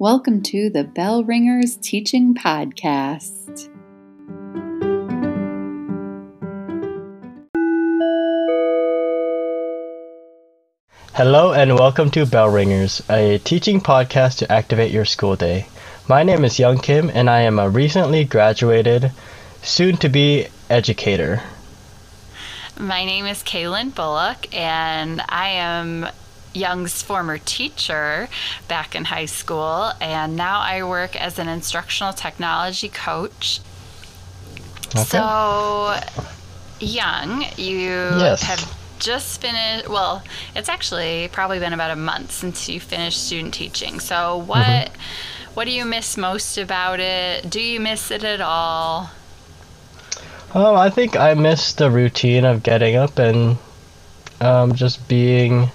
Welcome to the Bell Ringers Teaching Podcast. Hello and welcome to Bell Ringers, a teaching podcast to activate your school day. My name is Young Kim and I am a recently graduated, soon to be educator. My name is Kaylin Bullock and I am Young's former teacher back in high school, and now I work as an instructional technology coach. Okay. So, Young, you yes. have just finished, well, it's actually probably been about a month since you finished student teaching. So, what. Mm-hmm. What do you miss most about it? Do you miss it at all? Um, I think I miss the routine of getting up and um, just being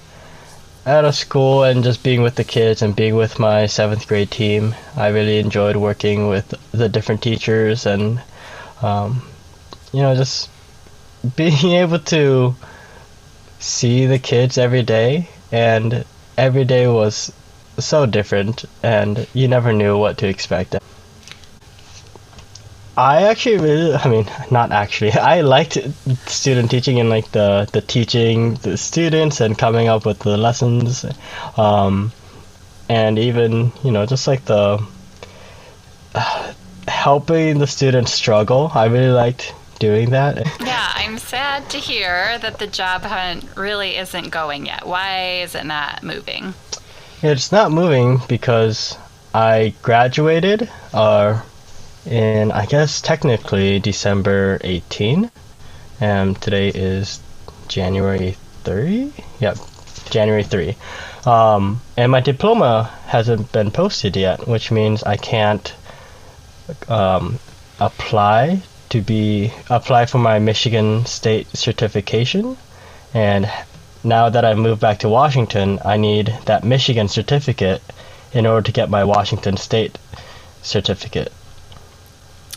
at of school and just being with the kids and being with my seventh grade team. I really enjoyed working with the different teachers and, um, you know, just being able to see the kids every day. And every day was so different, and you never knew what to expect. I actually really, I mean, not actually. I liked student teaching and like the the teaching the students and coming up with the lessons, um, and even you know just like the uh, helping the students struggle. I really liked doing that. Yeah, I'm sad to hear that the job hunt really isn't going yet. Why is it not moving? It's not moving because I graduated. Uh, in I guess technically December 18, and today is January 3. Yep, January 3. Um, and my diploma hasn't been posted yet, which means I can't um, apply to be apply for my Michigan State certification. And now that I've moved back to Washington, I need that Michigan certificate in order to get my Washington State certificate.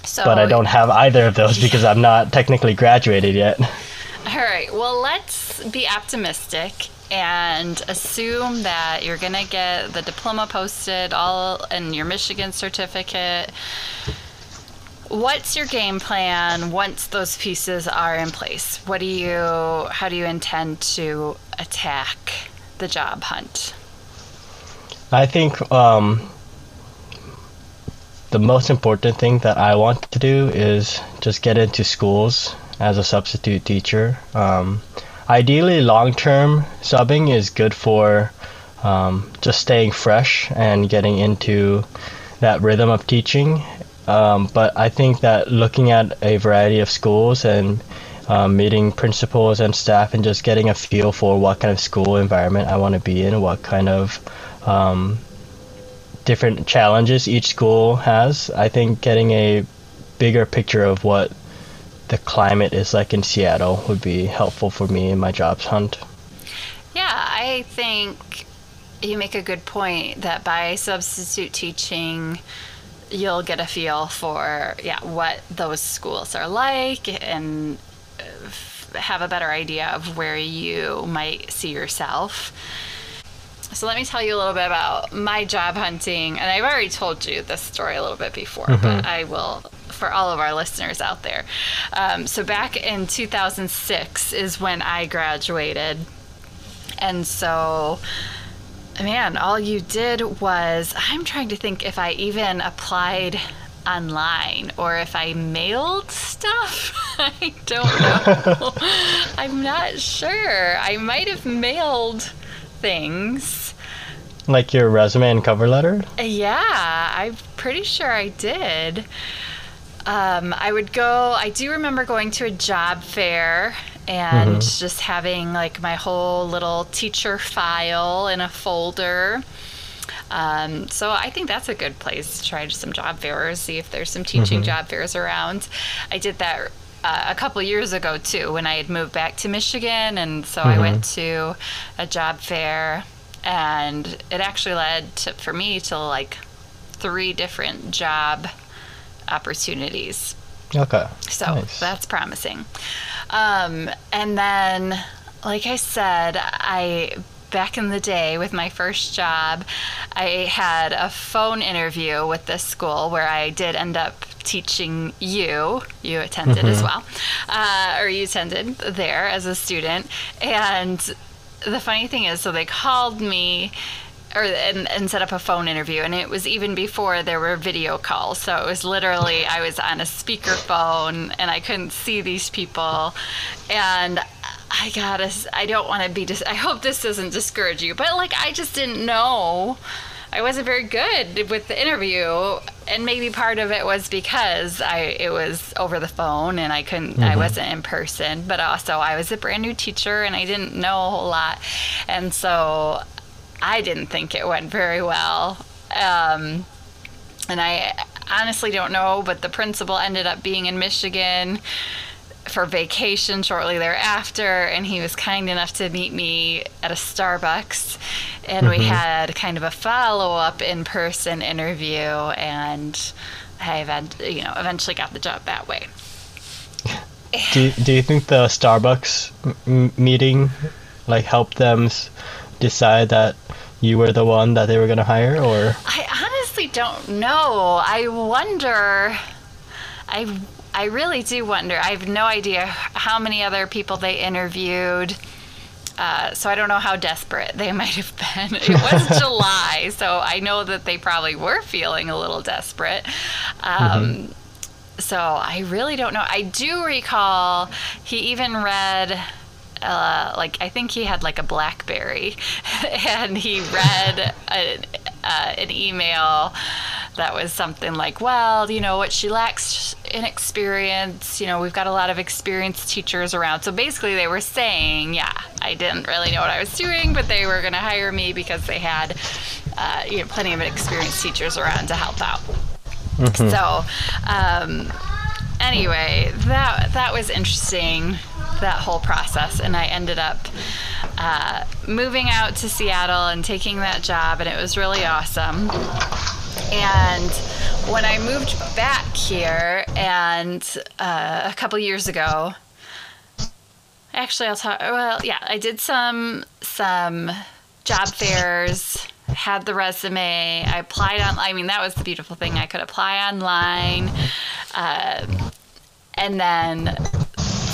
So, but I don't have either of those because I'm not technically graduated yet. All right. Well, let's be optimistic and assume that you're going to get the diploma posted all and your Michigan certificate. What's your game plan once those pieces are in place? What do you how do you intend to attack the job hunt? I think um, the most important thing that I want to do is just get into schools as a substitute teacher. Um, ideally, long term subbing is good for um, just staying fresh and getting into that rhythm of teaching. Um, but I think that looking at a variety of schools and um, meeting principals and staff and just getting a feel for what kind of school environment I want to be in, what kind of um, different challenges each school has. I think getting a bigger picture of what the climate is like in Seattle would be helpful for me in my jobs hunt. Yeah, I think you make a good point that by substitute teaching, you'll get a feel for yeah what those schools are like and have a better idea of where you might see yourself. So let me tell you a little bit about my job hunting. And I've already told you this story a little bit before, mm-hmm. but I will for all of our listeners out there. Um, so back in 2006 is when I graduated. And so, man, all you did was I'm trying to think if I even applied online or if I mailed stuff. I don't know. I'm not sure. I might have mailed things. Like your resume and cover letter? Yeah, I'm pretty sure I did. Um, I would go, I do remember going to a job fair and mm-hmm. just having like my whole little teacher file in a folder. Um, so I think that's a good place to try some job fairs, see if there's some teaching mm-hmm. job fairs around. I did that uh, a couple years ago too when I had moved back to Michigan, and so mm-hmm. I went to a job fair and it actually led to, for me to like three different job opportunities. Okay. So nice. that's promising. Um, and then, like I said, I back in the day with my first job, I had a phone interview with this school where I did end up teaching you. You attended as well, uh, or you attended there as a student. And the funny thing is, so they called me or and, and set up a phone interview. And it was even before there were video calls. So it was literally i was on a speakerphone and i couldn't see these people. And i gotta i don't want to be dis- i hope this doesn't discourage you. But like i just didn't know. I wasn't very good with the interview and maybe part of it was because i it was over the phone and i couldn't i wasn't in person but also i was a brand new teacher and i didn't know a whole lot. And so I didn't think it went very well. Um, and I honestly don't know, but the principal ended up being in Michigan for vacation shortly thereafter, and he was kind enough to meet me at a Starbucks, and we mm-hmm. had kind of a follow-up in-person interview, and I you know eventually got the job that way. Do you, do you think the Starbucks m- meeting like helped them s- decide that you were the one that they were going to hire or I honestly don't know. I wonder. I I really do wonder. I have no idea how many other people they interviewed. Uh, so I don't know how desperate they might have been. It was July, so I know that they probably were feeling a little desperate. Um, So I really don't know. I do recall he even read uh, like I think he had like a BlackBerry, and he read a, uh, an email that was something like, "Well, you know what she lacks in experience. You know, we've got a lot of experienced teachers around." So basically, they were saying, "Yeah, I didn't really know what I was doing, but they were going to hire me because they had, uh, you know, plenty of experienced teachers around to help out." So, um, anyway, that that was interesting, that whole process, and I ended up uh, moving out to Seattle and taking that job, and it was really awesome. And when I moved back here, and uh, a couple years ago, actually, I'll talk. Well, yeah, I did some some job fairs. Had the resume. I applied on. I mean, that was the beautiful thing. I could apply online, uh, and then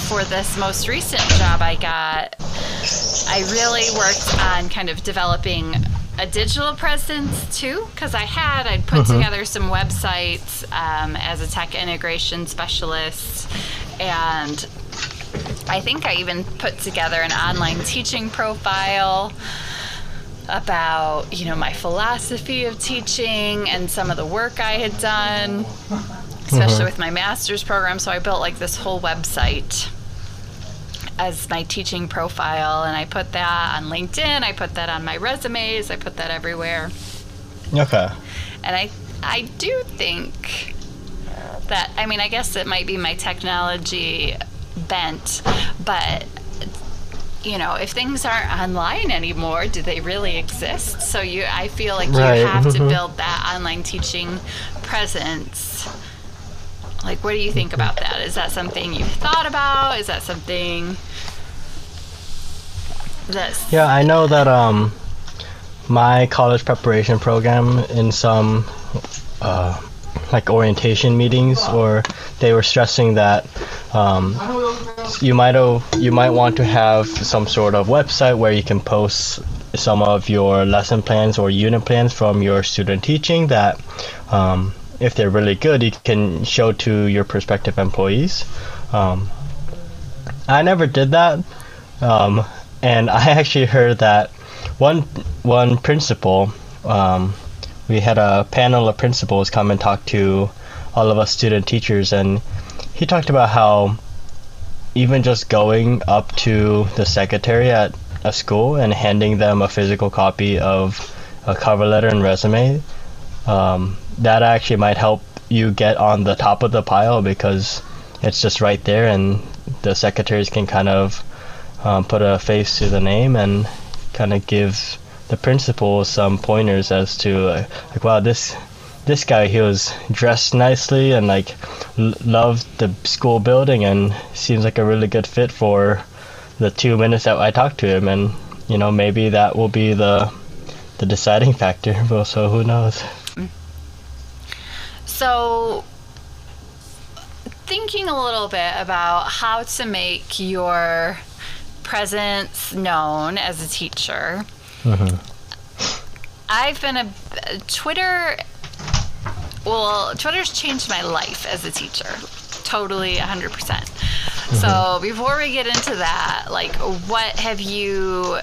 for this most recent job I got, I really worked on kind of developing a digital presence too, because I had I'd put together some websites um, as a tech integration specialist, and I think I even put together an online teaching profile about you know my philosophy of teaching and some of the work I had done, especially with my master's program. So I built like this whole website as my teaching profile, and I put that on LinkedIn. I put that on my resumes. I put that everywhere, okay and I I do think that I mean I guess it might be my technology bent, but you know, if things aren't online anymore, do they really exist? So you, I feel like Right, you have to build that online teaching presence. Like, what do you think about that? Is that something you've thought about? Is that something that's yeah i know that um my college preparation program in some uh, like orientation meetings or they were stressing that um, you might you might want to have some sort of website where you can post some of your lesson plans or unit plans from your student teaching that um, if they're really good you can show to your prospective employees. Um, i never did that um, and i actually heard that one one principal um, we had a panel of principals come and talk to all of us student teachers and he talked about how even just going up to the secretary at a school and handing them a physical copy of a cover letter and resume um, that actually might help you get on the top of the pile because it's just right there and the secretaries can kind of um, put a face to the name and kind of give the principal some pointers as to uh, like wow this this guy he was dressed nicely and like l- loved the school building and seems like a really good fit for the two minutes that I talked to him and you know, maybe that will be the the deciding factor. but so who knows? So, thinking a little bit about how to make your presence known as a teacher. Uh-huh. I've been a Twitter. Well, Twitter's changed my life as a teacher, totally 100%. percent mm-hmm. So before we get into that, like, what have you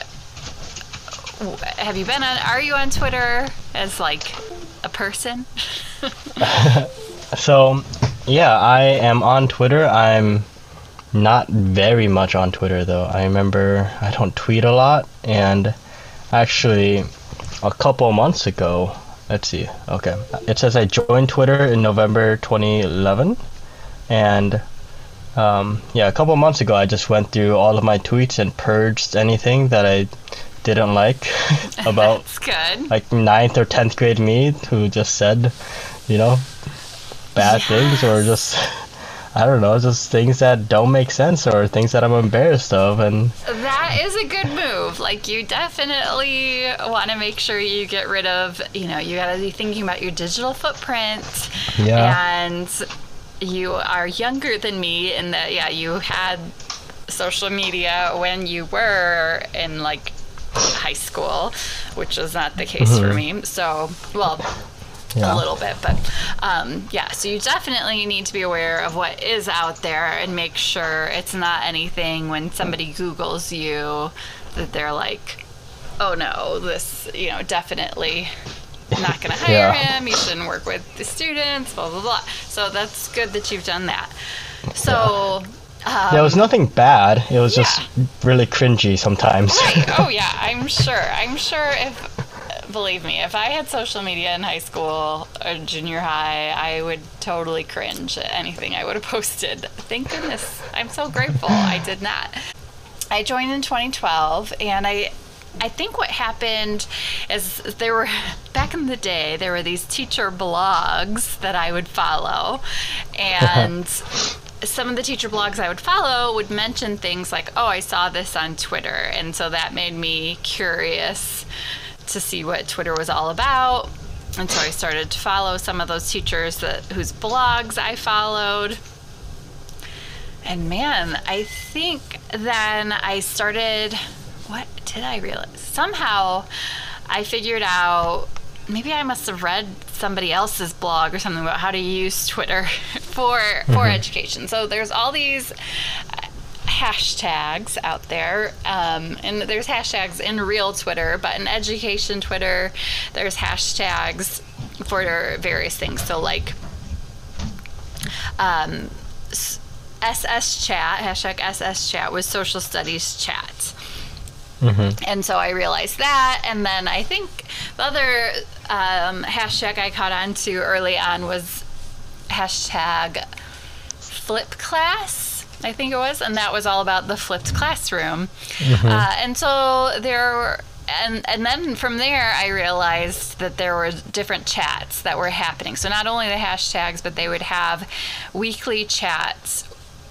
have you been on? Are you on Twitter as like a person? So, yeah, I am on Twitter. I'm not very much on Twitter though. I remember I don't tweet a lot, and actually, a couple months ago, let's see. Okay, it says I joined Twitter in November 2011, and um, yeah, a couple months ago, I just went through all of my tweets and purged anything that I didn't like about like ninth or tenth grade me who just said, you know, bad things or just I don't know, just things that don't make sense or things that I'm embarrassed of and That is a good move. Like you definitely want to make sure you get rid of, you know, you got to be thinking about your digital footprint. Yeah. And you are younger than me in that yeah, you had social media when you were in like high school, which was not the case for me. So, well, yeah. a little bit but um, yeah so you definitely need to be aware of what is out there and make sure it's not anything when somebody googles you that they're like oh no this you know definitely not going to hire Yeah. him you shouldn't work with the students blah blah blah so that's good that you've done that so Yeah, Um, it was nothing bad. It was just really cringy sometimes. Right. Oh yeah, I'm sure. I'm sure if believe me, if I had social media in high school or junior high, I would totally cringe at anything I would have posted. Thank goodness. I'm so grateful I did not. I joined in 2012 and I I think what happened is there were back in the day there were these teacher blogs that I would follow and some of the teacher blogs I would follow would mention things like, "Oh, I saw this on Twitter." And so that made me curious to see what Twitter was all about. And so I started to follow some of those teachers that whose blogs I followed. And man, I think then I started what did I realize? Somehow I figured out maybe I must have read somebody else's blog or something about how to use Twitter for for education. So there's all these hashtags out there, um, and there's hashtags in real Twitter, but in education Twitter, there's hashtags for various things. So like um, SS chat hashtag SS chat was social studies chat. And so I realized that. And then I think the other um, hashtag I caught on to early on was hashtag flip class. I think it was, and that was all about the flipped classroom. Uh, and so there were, and and then from there I realized that there were different chats that were happening. So not only the hashtags, but they would have weekly chats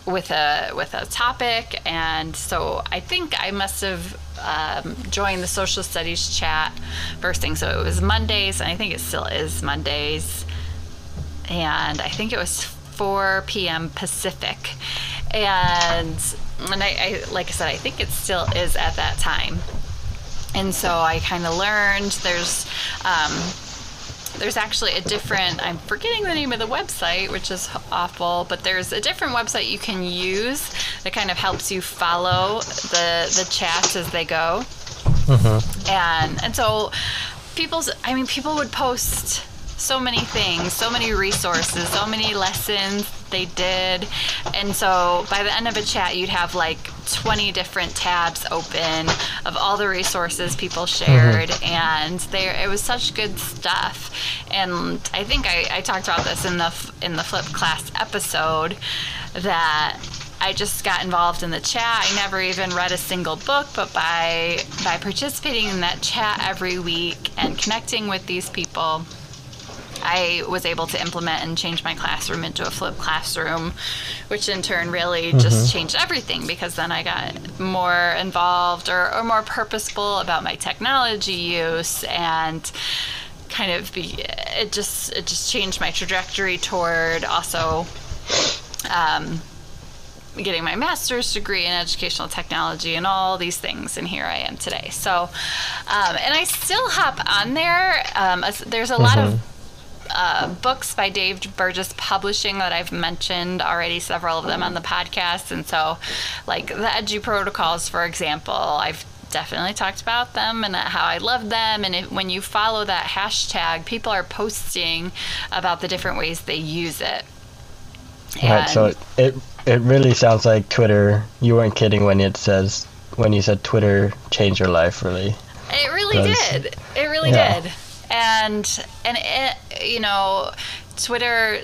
with a with a topic and so i think i must have um, joined the social studies chat first thing so it was mondays and i think it still is mondays and i think it was 4 p.m pacific. And and I, I like i said i think it still is at that time. And so i kind of learned there's um, there's actually a different i'm forgetting the name of the website which is awful but there's a different website you can use that kind of helps you follow the the chats as they go. And and so people's i mean people would post so many things so many resources so many lessons they did. And so by the end of a chat you'd have like 20 different tabs open of all the resources people mm-hmm. shared and there it was such good stuff. And i think I, I talked about this in the in the flip class episode that I just got involved in the chat. I never even read a single book, but by by participating in that chat every week and connecting with these people, I was able to implement and change my classroom into a flipped classroom, which in turn really mm-hmm. just changed everything because then I got more involved or, or more purposeful about my technology use and kind of be it just it just changed my trajectory toward also um, getting my master's degree in educational technology and all these things and here i am today so um, and i still hop on there um, there's a mm-hmm. lot of mm-hmm. Uh, books by Dave Burgess Publishing that I've mentioned already, several of them on the podcast. And so, like the Edu Protocols, for example, I've definitely talked about them and how I love them. And it, when you follow that hashtag, people are posting about the different ways they use it. And right. So it it really sounds like Twitter. You weren't kidding when it says when you said Twitter changed your life. Really. It really did. It really yeah. did. And and it, you know. Twitter,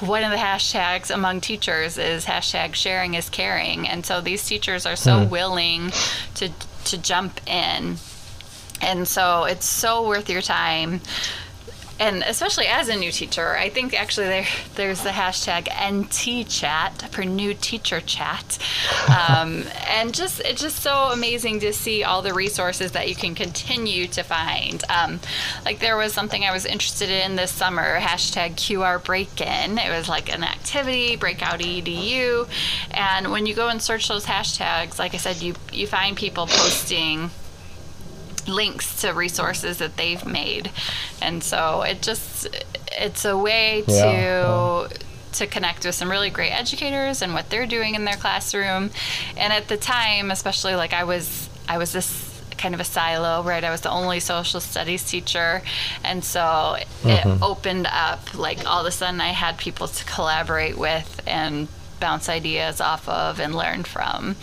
one of the hashtags among teachers is hashtag sharing is caring. And so these teachers are so hmm. willing to to jump in. And so it's so worth your time. And especially as a new teacher, I think actually there there's the hashtag NT chat for new teacher chat, um, and just it's just so amazing to see all the resources that you can continue to find. Um, like there was something I was interested in this summer, hashtag QR break in. It was like an activity, breakout edu, and when you go and search those hashtags, like I said, you you find people posting links to resources that they've made and so it just it's a way to yeah. to connect with some really great educators and what they're doing in their classroom and at the time especially like i was i was this kind of a silo right i was the only social studies teacher and so mm-hmm. it opened up like all of a sudden i had people to collaborate with and bounce ideas off of and learn from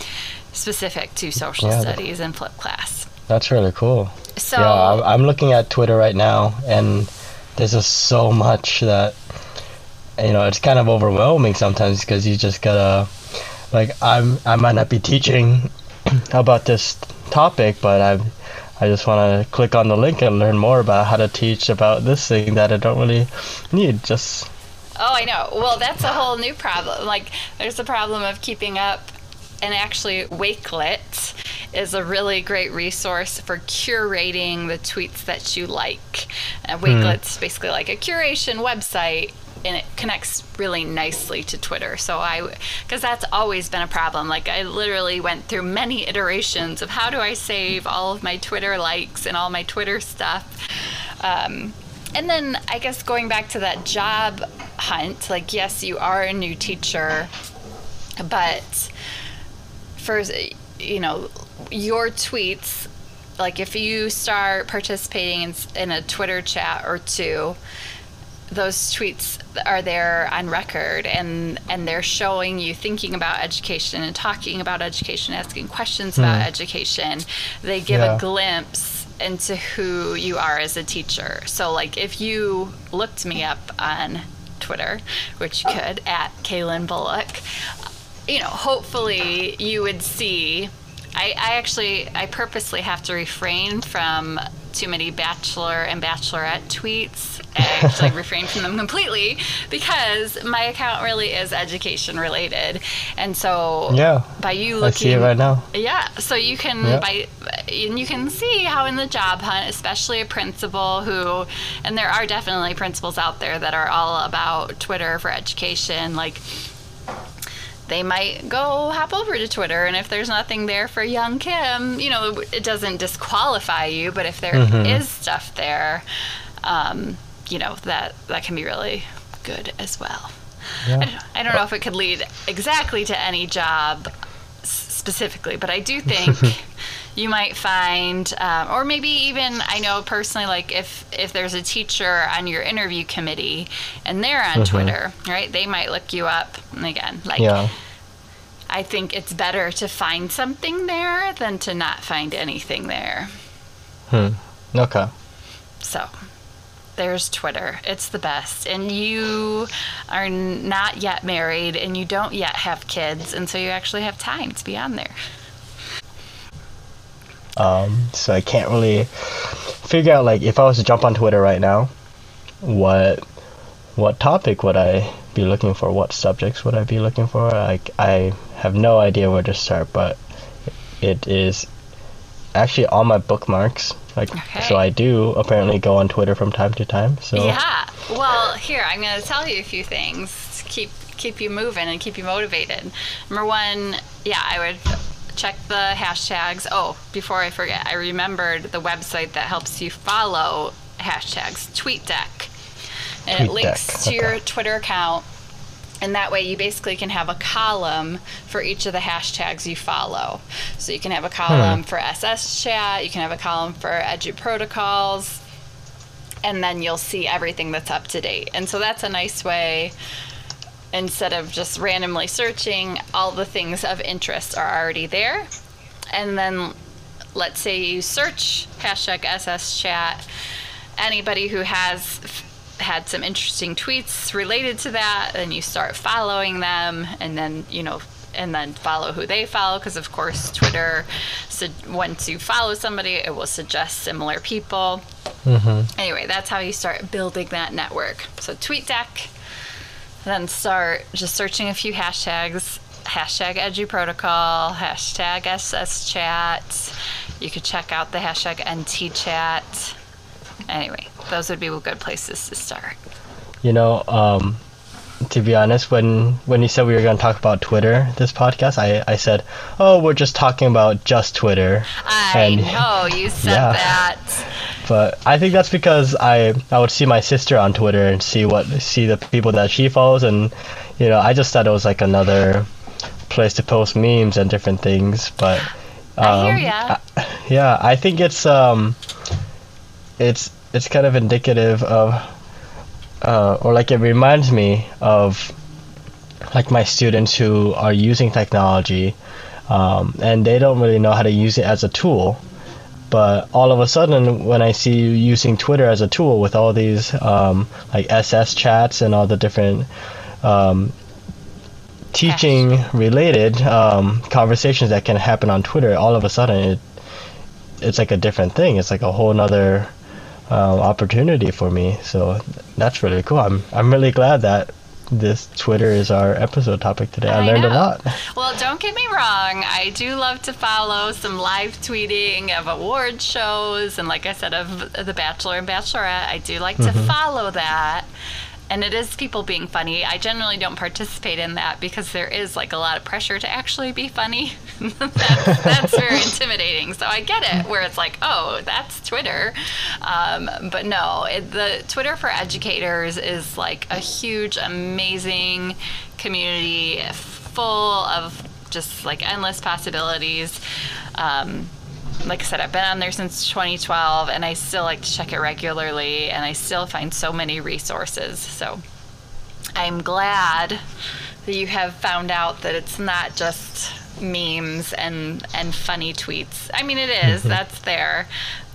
specific to social yeah. studies and flip class that's really cool. So yeah, I'm looking at Twitter right now, and there's just so much that you know it's kind of overwhelming sometimes because you just gotta like I'm I might not be teaching about this topic, but I I just want to click on the link and learn more about how to teach about this thing that I don't really need. Just oh, I know. Well, that's a whole new problem. Like there's the problem of keeping up and actually Wakelet is a really great resource for curating the tweets that you like. Uh, Wakelet's mm. basically like a curation website and it connects really nicely to Twitter. So I, because that's always been a problem. Like I literally went through many iterations of how do I save all of my Twitter likes and all my Twitter stuff. Um, and then I guess going back to that job hunt, like yes, you are a new teacher, but for you know your tweets like if you start participating in, in a twitter chat or two those tweets are there on record and and they're showing you thinking about education and talking about education asking questions mm. about education they give yeah. a glimpse into who you are as a teacher so like if you looked me up on twitter which you could at kaylin bullock you know, hopefully you would see. I, I actually, I purposely have to refrain from too many bachelor and bachelorette tweets. I actually refrain from them completely because my account really is education related, and so yeah, by you looking, I see it right now. Yeah, so you can yep. by and you can see how in the job hunt, especially a principal who, and there are definitely principals out there that are all about Twitter for education, like they might go hop over to Twitter. And if there's nothing there for young Kim, you know, it doesn't disqualify you. But if there mm-hmm. is stuff there, um, you know, that, that can be really good as well. Yeah. I, don't, I don't know if it could lead exactly to any job specifically, but I do think you might find, um, or maybe even I know personally, like if if there's a teacher on your interview committee and they're on mm-hmm. Twitter, right? They might look you up. And again, like. Yeah. I think it's better to find something there than to not find anything there. Hmm. Okay. So, there's Twitter. It's the best. And you are not yet married and you don't yet have kids, and so you actually have time to be on there. Um, so I can't really figure out like if I was to jump on Twitter right now, what what topic would I be looking for? What subjects would I be looking for? Like I have no idea where to start, but it is actually all my bookmarks. Like Okay. so I do apparently go on Twitter from time to time. So Yeah. Well, here I'm going to tell you a few things to keep keep you moving and keep you motivated. Number one, yeah, I would check the hashtags. Oh, before I forget, I remembered the website that helps you follow hashtags, TweetDeck, and it TweetDeck, links to your. Twitter account. And that way, you basically can have a column for each of the hashtags you follow. So you can have a hmm. column for SS chat, you can have a column for Edu protocols, and then you'll see everything that's up to date. And so that's a nice way instead of just randomly searching, all the things of interest are already there. And then let's say you search hashtag SS chat, anybody who has f- had some interesting tweets related to that, then you start following them and then, you know, and then follow who they follow because of course Twitter so once you follow somebody it will suggest similar people mm-hmm. Anyway, that's how you start building that network. So TweetDeck, then start just searching a few hashtags. Hashtag Edu Protocol, hashtag SS Chat. You could check out the hashtag NT Chat. Anyway, those would be good places to start. You know, um, to be honest, when when you said we were going to talk about Twitter this podcast, I, I said, oh, we're just talking about just Twitter. I And- know you said Yeah. that. But I think that's because I I would see my sister on Twitter and see what see the people that she follows, and you know, I just thought it was like another place to post memes and different things. But I hear um, ya. I- yeah, I think it's um, it's it's kind of indicative of, uh, or like it reminds me of, like my students who are using technology, um, and they don't really know how to use it as a tool. But all of a sudden, when I see you using Twitter as a tool with all these um, like SS chats and all the different um, teaching related um, conversations that can happen on Twitter, all of a sudden it it's like a different thing. It's like a whole nother um, opportunity for me. So that's really cool. I'm I'm really glad that this Twitter is our episode topic today. I, I learned a lot. Well, don't get me wrong. I do love to follow some live tweeting of award shows, and like I said, of The Bachelor and Bachelorette. I do like to mm-hmm. follow that. And it is people being funny. I generally don't participate in that because there is like a lot of pressure to actually be funny. that's, that's very intimidating. So I get it, where it's like, oh, that's Twitter. Um, but no, it, the Twitter for educators is like a huge, amazing community full of just like endless possibilities. Um, like I said, I've been on there since 2012, and I still like to check it regularly, and I still find so many resources. So I'm glad that you have found out that it's not just memes and and funny tweets. I mean, it is, that's there,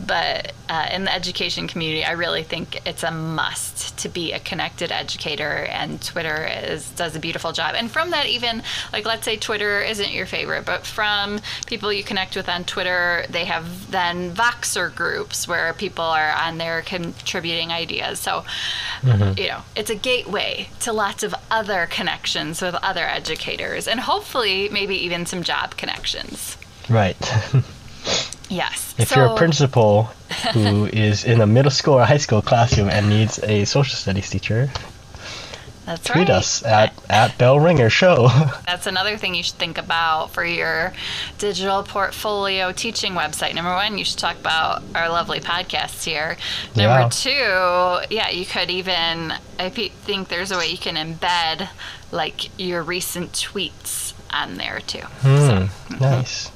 but uh, in the education community, I really think it's a must to be a connected educator, and Twitter is does a beautiful job. And from that, even like let's say Twitter isn't your favorite, but from people you connect with on Twitter, they have then Voxer groups where people are on there contributing ideas. So mm-hmm. you know, it's a gateway to lots of other connections with other educators, and hopefully maybe even some job connections. Right. Yes. If so, you're a principal who is in a middle school or high school classroom and needs a social studies teacher, that's tweet right. us at, at Bell Ringer Show. That's another thing you should think about for your digital portfolio teaching website. Number one, you should talk about our lovely podcasts here. Number Yeah. two, yeah, you could even, I think there's a way you can embed like your recent tweets on there too. Hmm, nice.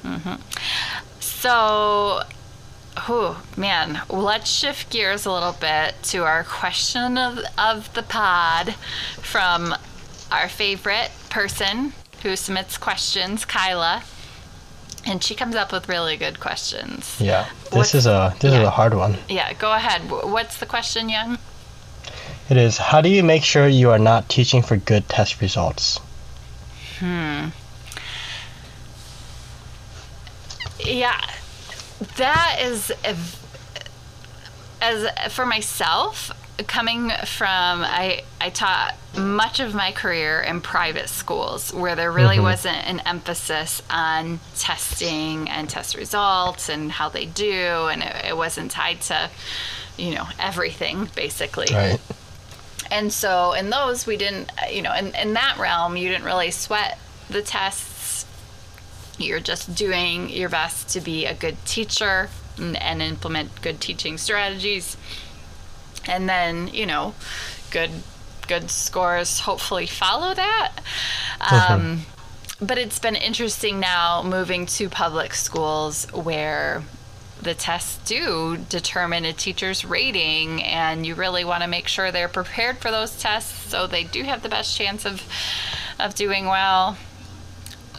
So, oh man, let's shift gears a little bit to our question of, of the pod from our favorite person who submits questions, Kyla. And she comes up with really good questions. Yeah, this What's- is a this is a hard one. Yeah, go ahead. What's the question, Young? It is how do you make sure you are not teaching for good test results? Hmm. Yeah, that is as for myself. coming from I I taught much of my career in private schools where there really Mhm. wasn't an emphasis on testing and test results and how they do and it, it wasn't tied to you know everything basically Right. and so in those we didn't you know in, in that realm you didn't really sweat the tests you're just doing your best to be a good teacher and, and implement good teaching strategies. And then you know good good scores hopefully follow that. Um, but it's been interesting now moving to public schools where the tests do determine a teacher's rating and you really want to make sure they're prepared for those tests so they do have the best chance of of doing well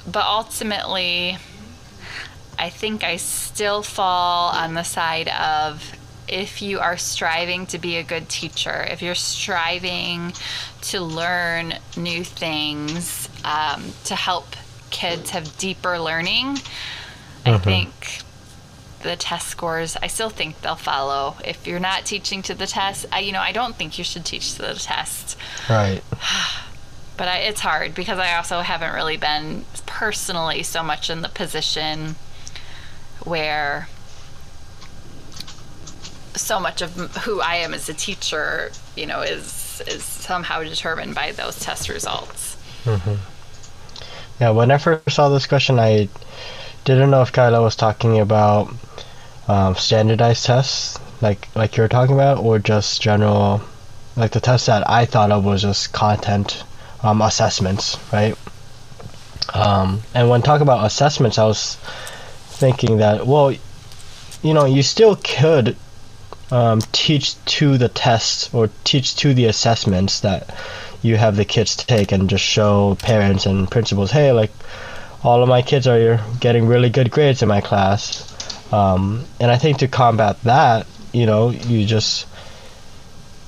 but ultimately I think I still fall on the side of if you are striving to be a good teacher, if you're striving to learn new things, um, to help kids have deeper learning, I think the test scores, I still think they'll follow. If you're not teaching to the test, I, you know, I don't think you should teach to the test Right. but I, it's hard because I also haven't really been personally so much in the position where so much of who I am as a teacher, you know, is is somehow determined by those test results. Yeah, when I first saw this question, I didn't know if Kyla was talking about um, standardized tests, like like you were talking about, or just general, like the test that I thought of was just content um, assessments, right? Um, and when talking about assessments, I was thinking that well, you know, you still could um, teach to the tests or teach to the assessments that you have the kids take and just show parents and principals, hey, like all of my kids are getting really good grades in my class. Um, and I think to combat that, you know, you just,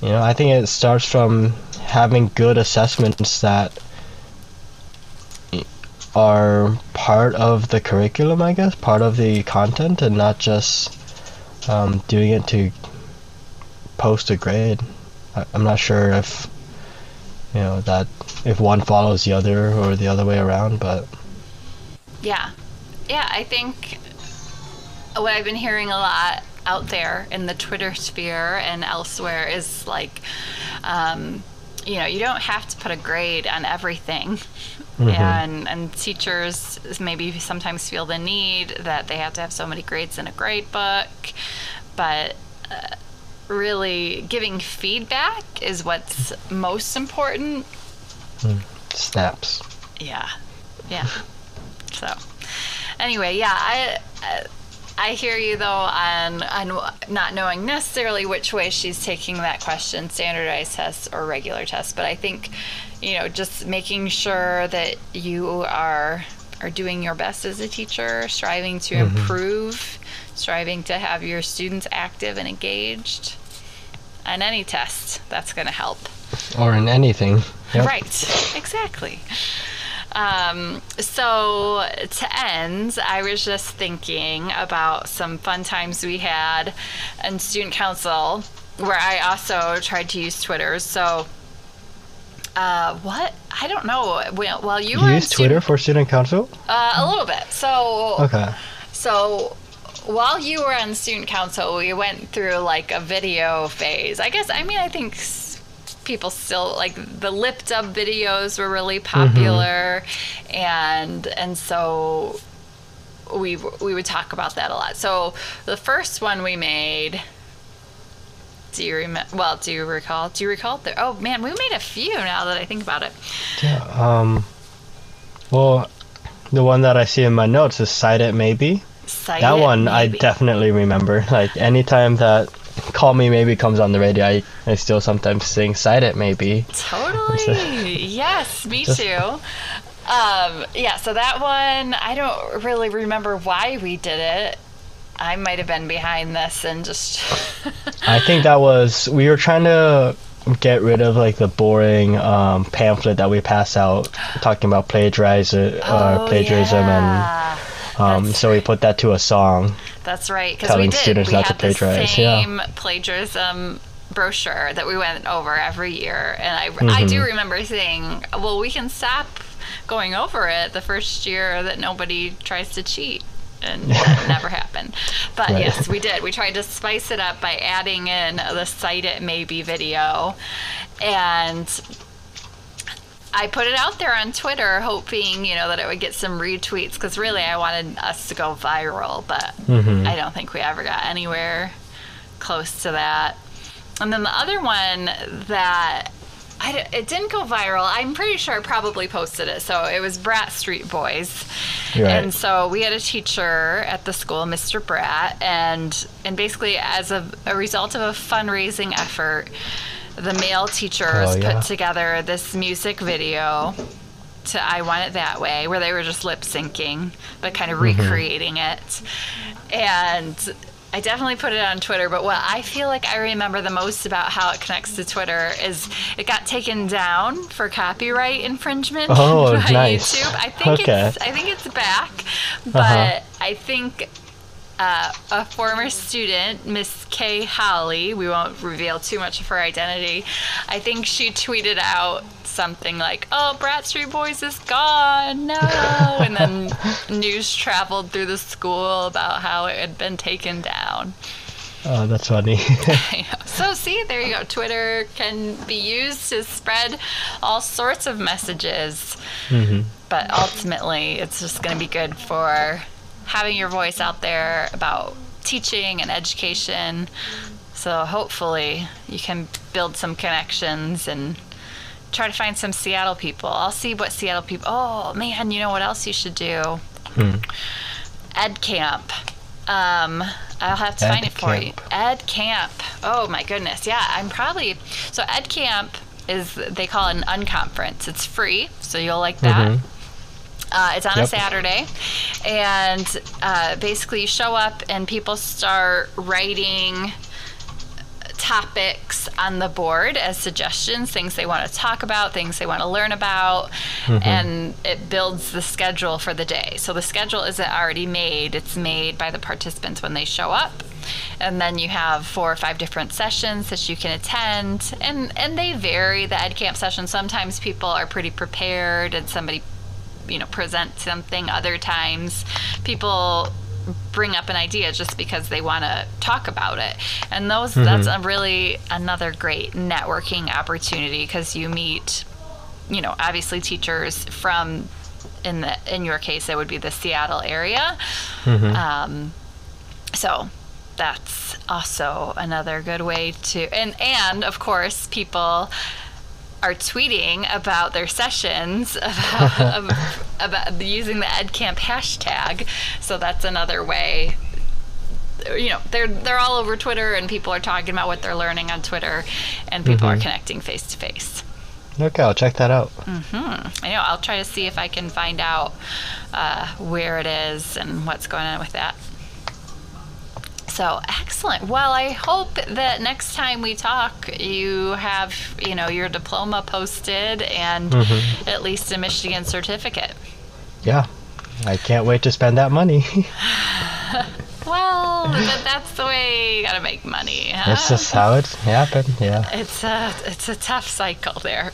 you know, I think it starts from having good assessments that are part of the curriculum, I guess, part of the content, and not just um, doing it to post a grade. I, I'm not sure if you know that if one follows the other or the other way around, but Yeah. Yeah, I think what I've been hearing a lot out there in the Twitter sphere and elsewhere is like, um, you know, you don't have to put a grade on everything. Mm-hmm. And, and teachers maybe sometimes feel the need that they have to have so many grades in a grade book. But uh, really, giving feedback is what's most important. Hmm. snaps. Yeah, yeah. So, anyway, yeah, I I- I hear you though on on not knowing necessarily which way she's taking that question, standardized tests or regular tests. But I think, you know, just making sure that you are are doing your best as a teacher, striving to mm-hmm. improve, striving to have your students active and engaged. On any test, that's going to help. Or in anything. Yep. Right, exactly. Um, so to end, I was just thinking about some fun times we had in student council where I also tried to use Twitter. So, uh, what? I don't know. Well, while you You were in use Twitter for student council? uh, a little bit. So, Okay. so while you were on student council, we went through like a video phase. I guess I mean I think people still like the lip dub videos were really popular, and and so we we would talk about that a lot. So the first one we made. Do you remember? Well, do you recall? Do you recall? There? Oh man, we made a few now that I think about it. Yeah. Um. Well, the one that I see in my notes is "Cite It Maybe." Cite that It one I definitely remember. Like anytime that "Call Me Maybe" comes on the radio, I, I still sometimes sing Cite It Maybe." Totally. yes, me Just- too. Um, yeah, so that one, I don't really remember why we did it. I might have been behind this and just. I think that was we were trying to get rid of like the boring um, pamphlet that we pass out talking about plagiarism, uh, Oh, plagiarism, yeah. and um, so we put that to a song. That's right, because we did. students we not to had the plagiarize, yeah. same plagiarism brochure that we went over every year, and I I do remember saying, well, we can stop going over it the first year that nobody tries to cheat. And never happened. But Right. yes, we did. We tried to spice it up by adding in the Cite It Maybe video. And I put it out there on Twitter, hoping you know that it would get some retweets because really I wanted us to go viral, but mm-hmm. I don't think we ever got anywhere close to that. And then the other one that I it didn't go viral. I'm pretty sure I probably posted it. So it was Brat Street Boys, Right. and so we had a teacher at the school, Mr. Brat, and and basically as a, a result of a fundraising effort, the male teachers Oh, yeah. put together this music video to I Want It That Way, where they were just lip syncing, but kind of Mm-hmm. recreating it. And I definitely put it on Twitter, but what I feel like I remember the most about how it connects to Twitter is it got taken down for copyright infringement Oh, by nice. YouTube. I think Okay. it's I think it's back, but Uh-huh. I think uh, a former student, Miss Kay Holly, we won't reveal too much of her identity. I think she tweeted out something like, "Oh, Brat Street Boys is gone, no!" and then news traveled through the school about how it had been taken down. Oh, that's funny. so see, there you go. Twitter can be used to spread all sorts of messages, but ultimately, it's just going to be good for having your voice out there about teaching and education. So hopefully, you can build some connections and try to find some Seattle people. I'll see what Seattle people. Oh man, you know what else you should do? Ed Camp. Um, I'll have to Ed find it for you. Camp. Ed Camp. Oh my goodness. Yeah, I'm probably so Ed Camp is they call it an unconference. It's free, so you'll like that. Uh, it's on a Saturday, and uh, basically you show up and people start writing topics on the board as suggestions, things they want to talk about, things they want to learn about, and it builds the schedule for the day. So the schedule isn't already made, it's made by the participants when they show up. And then you have four or five different sessions that you can attend, and, and they vary. The Ed Camp sessions, sometimes people are pretty prepared and somebody you know present something other times people bring up an idea just because they want to talk about it. And those that's a really another great networking opportunity because you meet you know obviously teachers from in the in your case it would be the seattle area. Um, so that's also another good way to and and of course people are tweeting about their sessions about, about using the EdCamp hashtag. So that's another way. You know, they're they're all over Twitter, and people are talking about what they're learning on Twitter, and people are connecting face to face. okay, I'll check that out. I know. I'll try to see if I can find out uh, where it is and what's going on with that. So excellent. Well, I hope that next time we talk, you have you know your diploma posted and mm-hmm. at least a Michigan certificate. Yeah, I can't wait to spend that money. Well, but that's the way you gotta make money. Huh? That's just how it happened. Yeah. It's a it's a tough cycle there.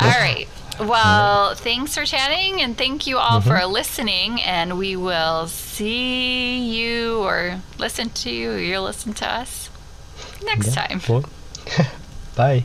All right. Well, thanks for chatting and thank you all for mm-hmm. listening and we will see you or listen to you or you'll listen to us next time. Well, Bye.